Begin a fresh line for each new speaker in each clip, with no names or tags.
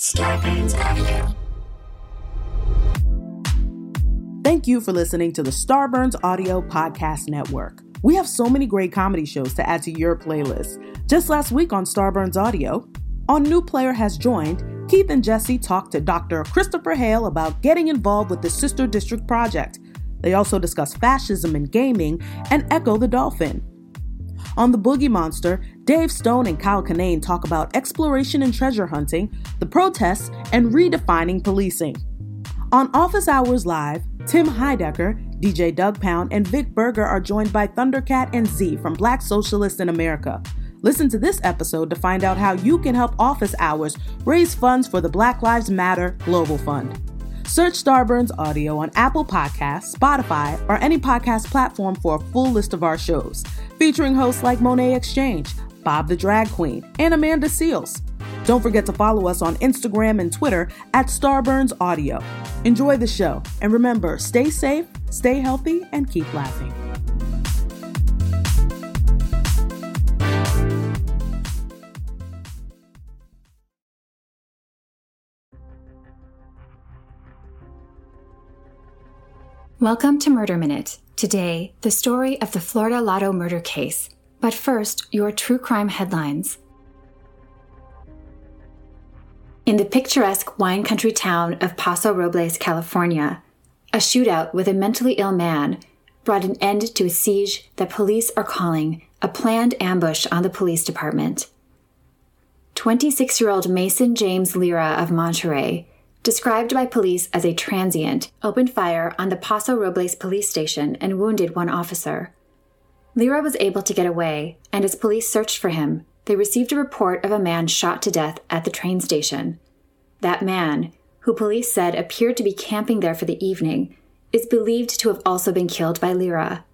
Starburns Audio.
Thank you for listening to the Starburns Audio Podcast Network. We have so many great comedy shows to add to your playlist. Just last week on Starburns Audio, on New Player Has Joined, Keith and Jesse talked to Dr. Christopher Hale about getting involved with the Sister District Project. They also discuss fascism in gaming and Ecco the Dolphin. On The Boogie Monster, Dave Stone and Kyle Kinane talk about exploration and treasure hunting, the protests, and redefining policing. On Office Hours Live, Tim Heidecker, DJ Doug Pound, and Vic Berger are joined by Thundercat and Z from Black Socialists in America. Listen to this episode to find out how you can help Office Hours raise funds for the Black Lives Matter Global Fund. Search Starburns Audio on Apple Podcasts, Spotify, or any podcast platform for a full list of our shows, featuring hosts like Monét X Change, Bob the Drag Queen, and Amanda Seales. Don't forget to follow us on Instagram and Twitter at Starburns Audio. Enjoy the show, and remember, stay safe, stay healthy, and keep laughing.
Welcome to Murder Minute. Today, the story of the Florida Lotto murder case. But first, your true crime headlines. In the picturesque wine country town of Paso Robles, California, a shootout with a mentally ill man brought an end to a siege that police are calling a planned ambush on the police department. 26 year old Mason James Lira of Monterey described by police as a transient, opened fire on the Paso Robles police station and wounded one officer. Lira was able to get away, and as police searched for him, they received a report of a man shot to death at the train station. That man, who police said appeared to be camping there for the evening, is believed to have also been killed by Lira.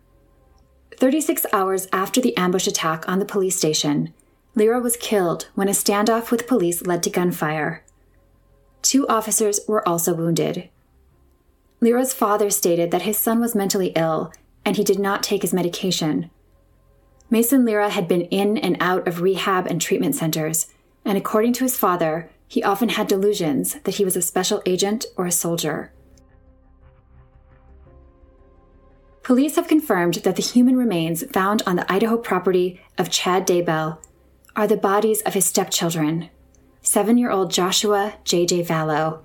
36 hours after the ambush attack on the police station, Lira was killed when a standoff with police led to gunfire. Two officers were also wounded. Lira's father stated that his son was mentally ill and he did not take his medication. Mason Lira had been in and out of rehab and treatment centers, and according to his father, he often had delusions that he was a special agent or a soldier. Police have confirmed that the human remains found on the Idaho property of Chad Daybell are the bodies of his stepchildren, seven year old Joshua J.J. Vallow,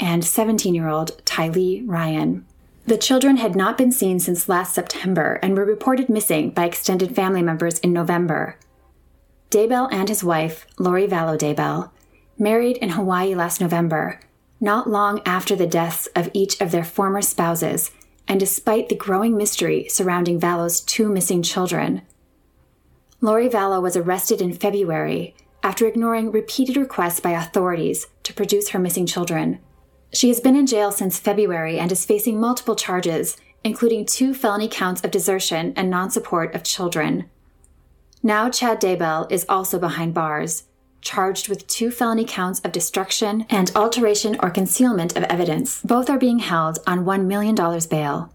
and 17 year old Tylee Ryan. The children had not been seen since last September and were reported missing by extended family members in November. Daybell and his wife, Lori Vallow Daybell, married in Hawaii last November, not long after the deaths of each of their former spouses, and despite the growing mystery surrounding Vallow's two missing children. Lori Vallow was arrested in February after ignoring repeated requests by authorities to produce her missing children. She has been in jail since February and is facing multiple charges, including two felony counts of desertion and non support of children. Now, Chad Daybell is also behind bars, charged with two felony counts of destruction and alteration or concealment of evidence. Both are being held on $1 million bail.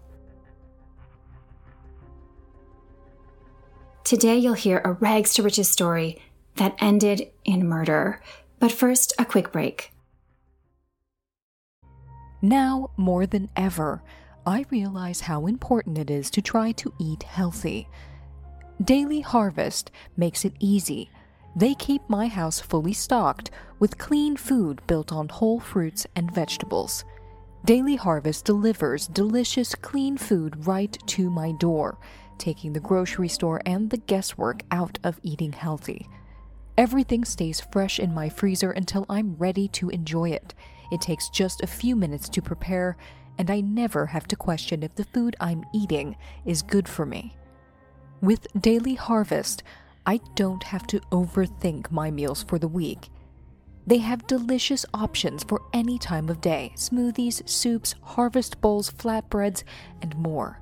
Today, you'll hear a rags to riches story that ended in murder. But first, a quick break.
Now, more than ever, I realize how important it is to try to eat healthy. Daily Harvest makes it easy. They keep my house fully stocked with clean food built on whole fruits and vegetables. Daily Harvest delivers delicious, clean food right to my door, taking the grocery store and the guesswork out of eating healthy. Everything stays fresh in my freezer until I'm ready to enjoy it. It takes just a few minutes to prepare, and I never have to question if the food I'm eating is good for me. With Daily Harvest, I don't have to overthink my meals for the week. They have delicious options for any time of day smoothies, soups, harvest bowls, flatbreads, and more.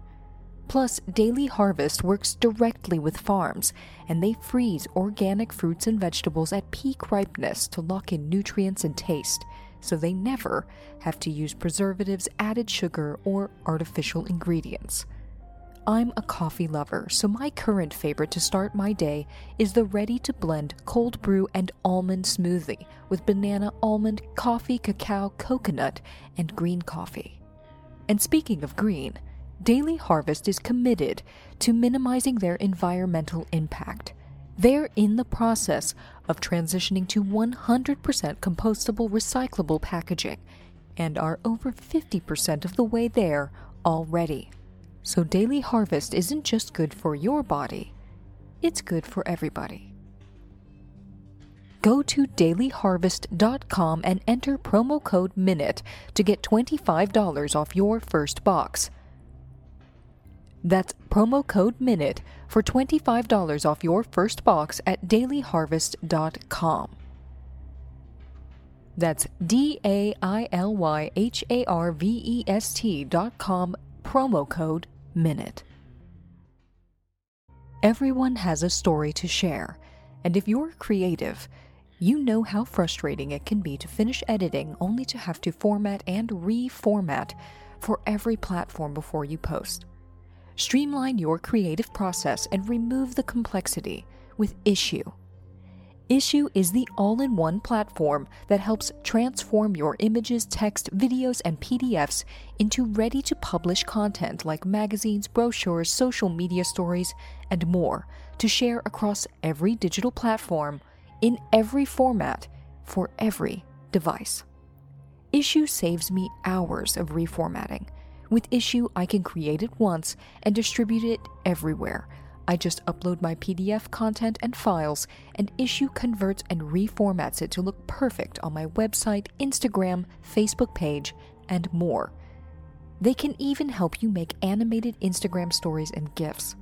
Plus, Daily Harvest works directly with farms, and they freeze organic fruits and vegetables at peak ripeness to lock in nutrients and taste, so they never have to use preservatives, added sugar, or artificial ingredients. I'm a coffee lover, so my current favorite to start my day is the ready to blend cold brew and almond smoothie with banana, almond, coffee, cacao, coconut, and green coffee. And speaking of green, Daily Harvest is committed to minimizing their environmental impact. They're in the process of transitioning to 100% compostable, recyclable packaging and are over 50% of the way there already. So, Daily Harvest isn't just good for your body, it's good for everybody. Go to dailyharvest.com and enter promo code MINUTE to get $25 off your first box. That's promo code MINUTE for $25 off your first box at dailyharvest.com. That's D A I L Y H A R V E S T dot com, promo code MINUTE. Everyone has a story to share, and if you're creative, you know how frustrating it can be to finish editing only to have to format and reformat for every platform before you post. Streamline your creative process and remove the complexity with Issuu. Issuu is the all in one platform that helps transform your images, text, videos, and PDFs into ready to publish content like magazines, brochures, social media stories, and more to share across every digital platform in every format for every device. Issuu saves me hours of reformatting. With Issuu, I can create it once and distribute it everywhere I just upload my PDF content and files, and Issuu converts and reformats it to look perfect on my website, Instagram, Facebook page, and more. They can even help you make animated Instagram stories and GIFs.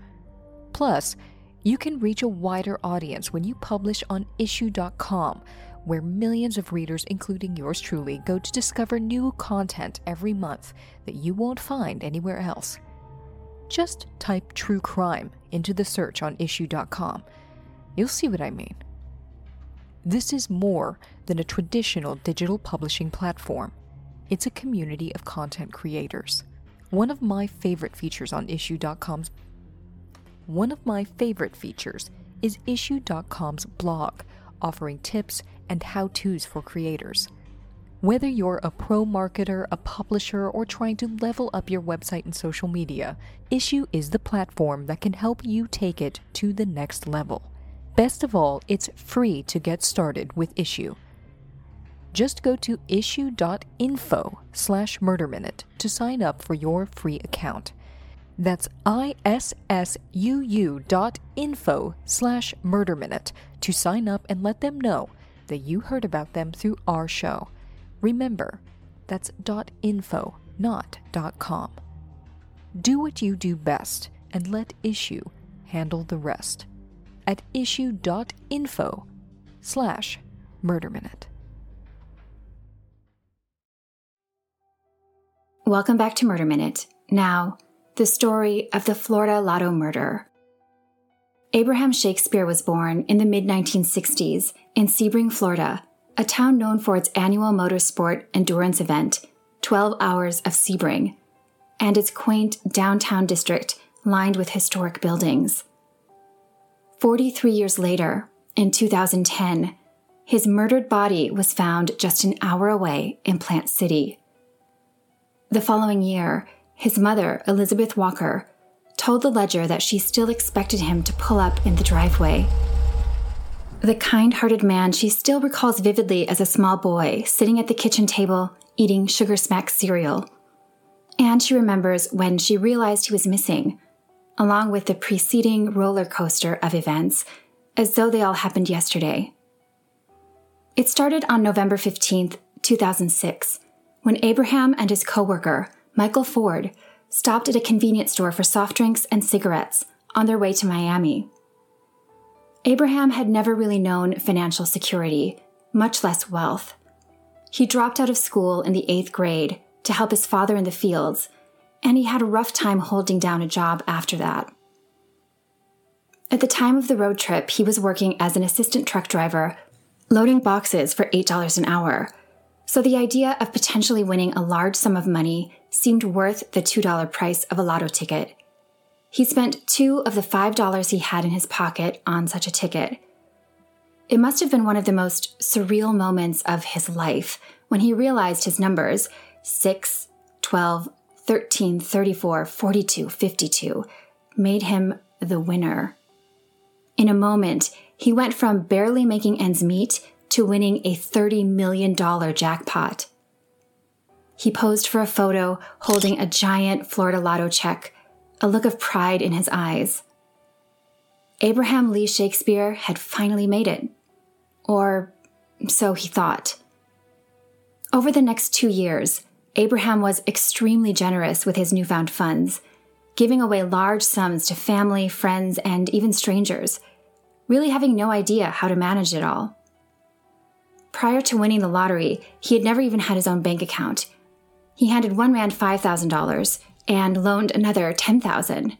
Plus, you can reach a wider audience when you publish on Issuu.com, where millions of readers, including yours truly, go to discover new content every month that you won't find anywhere else. Just type true crime into the search on issuu.com. You'll see what I mean. This is more than a traditional digital publishing platform. It's a community of content creators. One of my favorite features on Issuu.com's one of my favorite features is Issuu.com's blog, offering tips and how-tos for creators. Whether you're a pro marketer, a publisher, or trying to level up your website and social media, Issuu is the platform that can help you take it to the next level. Best of all, it's free to get started with Issuu. Just go to issuu.info slash murderminute to sign up for your free account. That's issuu dot info slash murderminute to sign up and let them know that you heard about them through our show. Remember, that's .info, not .com. Do what you do best and let Issuu handle the rest at issuu.info slash murder minute.
Welcome back to Murder Minute. Now, the story of the Florida Lotto murder. Abraham Shakespeare was born in the mid 1960s in Sebring, Florida, a town known for its annual motorsport endurance event, 12 Hours of Sebring, and its quaint downtown district lined with historic buildings. 43 years later, in 2010, his murdered body was found just an hour away in Plant City. The following year, his mother, Elizabeth Walker, told the Ledger that she still expected him to pull up in the driveway the kind hearted man she still recalls vividly as a small boy sitting at the kitchen table eating Sugar Smack cereal. And she remembers when she realized he was missing, along with the preceding roller coaster of events, as though they all happened yesterday. It started on November 15th, 2006, when Abraham and his coworker, Michael Ford, stopped at a convenience store for soft drinks and cigarettes on their way to Miami. Abraham had never really known financial security, much less wealth. He dropped out of school in the eighth grade to help his father in the fields, and he had a rough time holding down a job after that. At the time of the road trip, he was working as an assistant truck driver, loading boxes for $8 an hour. So the idea of potentially winning a large sum of money seemed worth the $2 price of a lotto ticket. He spent two of the $5 he had in his pocket on such a ticket. It must have been one of the most surreal moments of his life when he realized his numbers 6, 12, 13, 34, 42, 52 made him the winner. In a moment, he went from barely making ends meet to winning a $30 million jackpot. He posed for a photo holding a giant Florida Lotto check, a look of pride in his eyes. Abraham Lee Shakespeare had finally made it. Or so he thought. Over the next two years, Abraham was extremely generous with his newfound funds, giving away large sums to family, friends, and even strangers, really having no idea how to manage it all. Prior to winning the lottery, he had never even had his own bank account. He handed one man $5,000 and loaned another 10,000.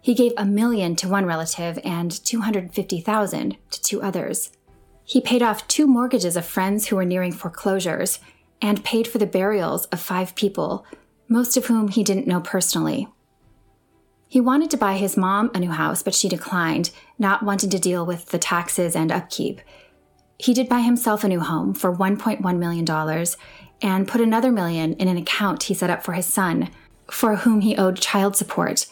He gave a million to one relative and 250,000 to two others. He paid off two mortgages of friends who were nearing foreclosures and paid for the burials of five people, most of whom he didn't know personally. He wanted to buy his mom a new house, but she declined, not wanting to deal with the taxes and upkeep. He did buy himself a new home for $1.1 million and put another million in an account he set up for his son, for whom he owed child support.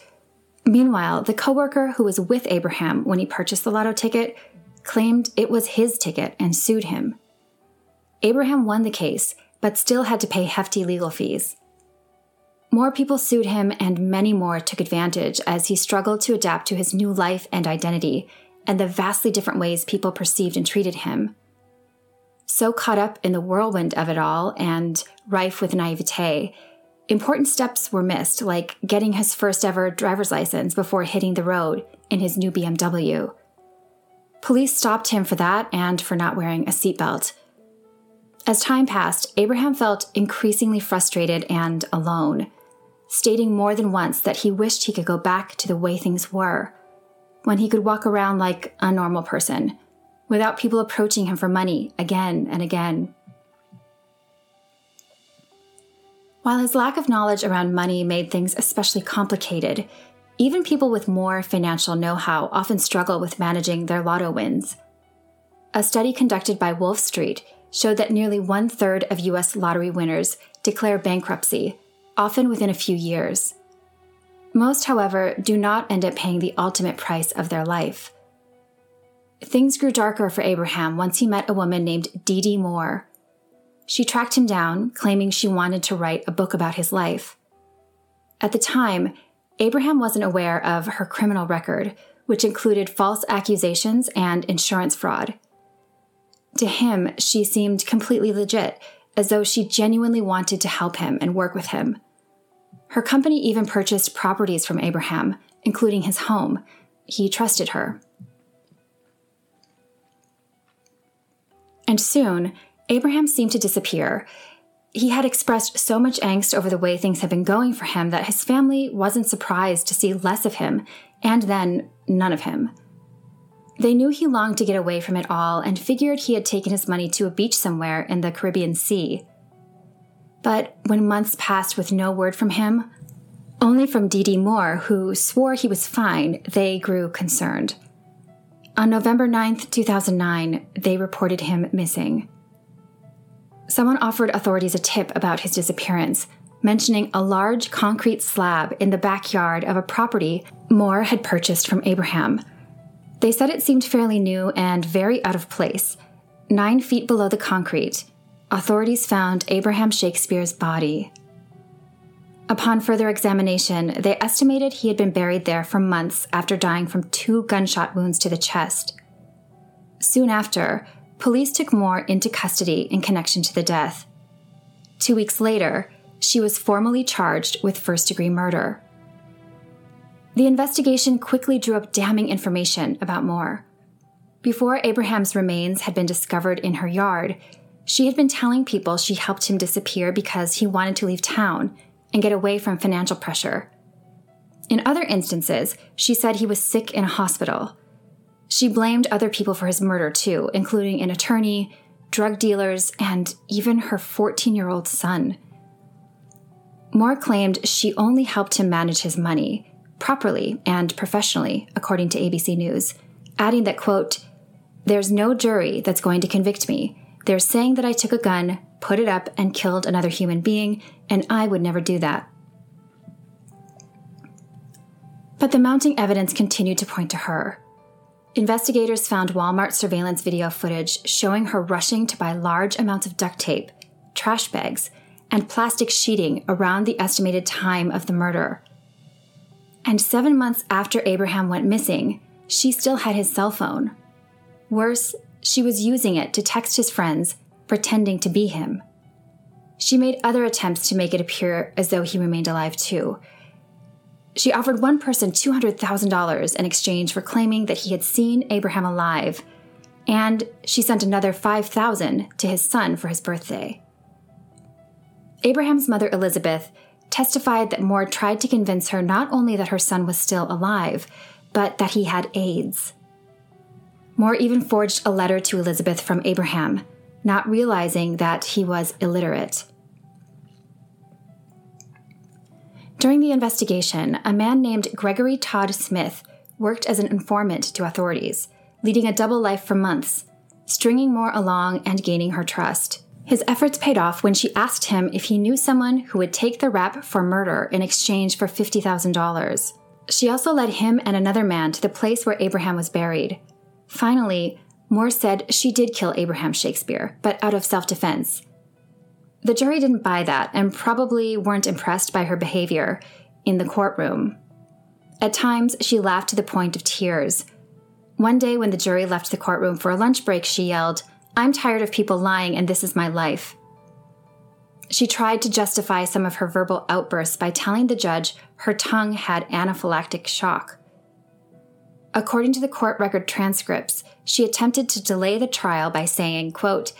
Meanwhile, the coworker who was with Abraham when he purchased the lotto ticket claimed it was his ticket and sued him. Abraham won the case, but still had to pay hefty legal fees. More people sued him, and many more took advantage as he struggled to adapt to his new life and identity and the vastly different ways people perceived and treated him. So caught up in the whirlwind of it all and rife with naivete, important steps were missed, like getting his first ever driver's license before hitting the road in his new BMW. Police stopped him for that and for not wearing a seatbelt. As time passed, Abraham felt increasingly frustrated and alone, stating more than once that he wished he could go back to the way things were, when he could walk around like a normal person, without people approaching him for money again and again. While his lack of knowledge around money made things especially complicated, even people with more financial know how often struggle with managing their lotto wins. A study conducted by Wolf Street showed that nearly one third of US lottery winners declare bankruptcy, often within a few years. Most, however, do not end up paying the ultimate price of their life. Things grew darker for Abraham once he met a woman named Dee Dee Moore. She tracked him down, claiming she wanted to write a book about his life. At the time, Abraham wasn't aware of her criminal record, which included false accusations and insurance fraud. To him, she seemed completely legit, as though she genuinely wanted to help him and work with him. Her company even purchased properties from Abraham, including his home. He trusted her. And soon, Abraham seemed to disappear, he had expressed so much angst over the way things had been going for him that his family wasn't surprised to see less of him, and then none of him. They knew he longed to get away from it all and figured he had taken his money to a beach somewhere in the Caribbean Sea. But when months passed with no word from him, only from Dee Dee Moore, who swore he was fine, they grew concerned. On November 9th, 2009, they reported him missing someone offered authorities a tip about his disappearance, mentioning a large concrete slab in the backyard of a property Moore had purchased from Abraham. They said it seemed fairly new and very out of place. Nine feet below the concrete, authorities found Abraham Shakespeare's body. Upon further examination, they estimated he had been buried there for months after dying from two gunshot wounds to the chest. Soon after, police took Moore into custody in connection to the death. Two weeks later, she was formally charged with first degree murder. The investigation quickly drew up damning information about Moore. Before Abraham's remains had been discovered in her yard, she had been telling people she helped him disappear because he wanted to leave town and get away from financial pressure. In other instances, she said he was sick in a hospital she blamed other people for his murder too, including an attorney, drug dealers, and even her 14 year old son. Moore claimed she only helped him manage his money, properly and professionally, according to ABC News, adding that, quote, there's no jury that's going to convict me. They're saying that I took a gun, put it up, and killed another human being, and I would never do that. But the mounting evidence continued to point to her. Investigators found Walmart surveillance video footage showing her rushing to buy large amounts of duct tape, trash bags, and plastic sheeting around the estimated time of the murder. And seven months after Abraham went missing, she still had his cell phone. Worse, she was using it to text his friends, pretending to be him. She made other attempts to make it appear as though he remained alive too. She offered one person $200,000 in exchange for claiming that he had seen Abraham alive, and she sent another 5000 to his son for his birthday. Abraham's mother, Elizabeth, testified that Moore tried to convince her not only that her son was still alive, but that he had AIDS. Moore even forged a letter to Elizabeth from Abraham, not realizing that he was illiterate. During the investigation, a man named Gregory Todd Smith worked as an informant to authorities, leading a double life for months, stringing Moore along and gaining her trust. His efforts paid off when she asked him if he knew someone who would take the rap for murder in exchange for $50,000. She also led him and another man to the place where Abraham was buried. Finally, Moore said she did kill Abraham Shakespeare, but out of self defense. The jury didn't buy that and probably weren't impressed by her behavior in the courtroom. At times, she laughed to the point of tears. One day, when the jury left the courtroom for a lunch break, she yelled, I'm tired of people lying, and this is my life. She tried to justify some of her verbal outbursts by telling the judge her tongue had anaphylactic shock. According to the court record transcripts, she attempted to delay the trial by saying, quote,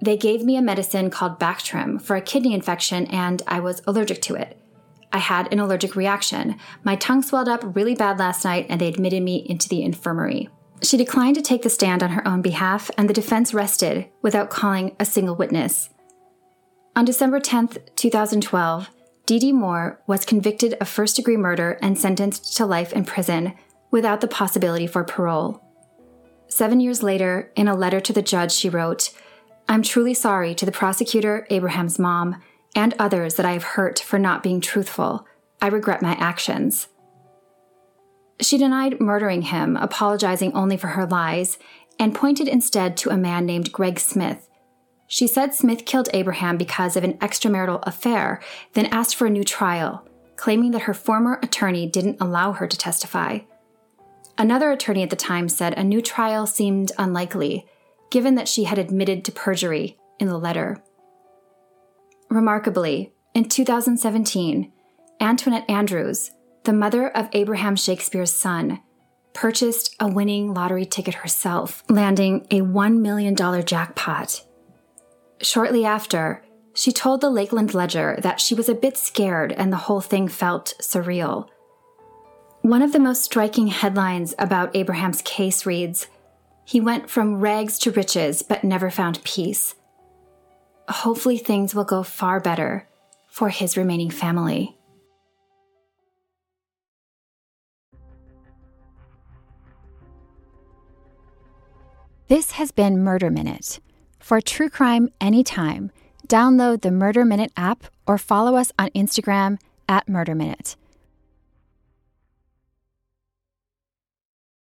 They gave me a medicine called Bactrim for a kidney infection and I was allergic to it. I had an allergic reaction. My tongue swelled up really bad last night and they admitted me into the infirmary. She declined to take the stand on her own behalf and the defense rested without calling a single witness. On December 10, 2012, Dee Dee Moore was convicted of first degree murder and sentenced to life in prison without the possibility for parole. Seven years later, in a letter to the judge, she wrote, I'm truly sorry to the prosecutor, Abraham's mom, and others that I have hurt for not being truthful. I regret my actions. She denied murdering him, apologizing only for her lies, and pointed instead to a man named Greg Smith. She said Smith killed Abraham because of an extramarital affair, then asked for a new trial, claiming that her former attorney didn't allow her to testify. Another attorney at the time said a new trial seemed unlikely, given that she had admitted to perjury in the letter. Remarkably, in 2017, Antoinette Andrews, the mother of Abraham Shakespeare's son, purchased a winning lottery ticket herself, landing a $1 million jackpot. Shortly after, she told the Lakeland Ledger that she was a bit scared and the whole thing felt surreal. One of the most striking headlines about Abraham's case reads He went from rags to riches but never found peace. Hopefully, things will go far better for his remaining family.
This has been Murder Minute. For true crime anytime, download the Murder Minute app or follow us on Instagram at Murder Minute.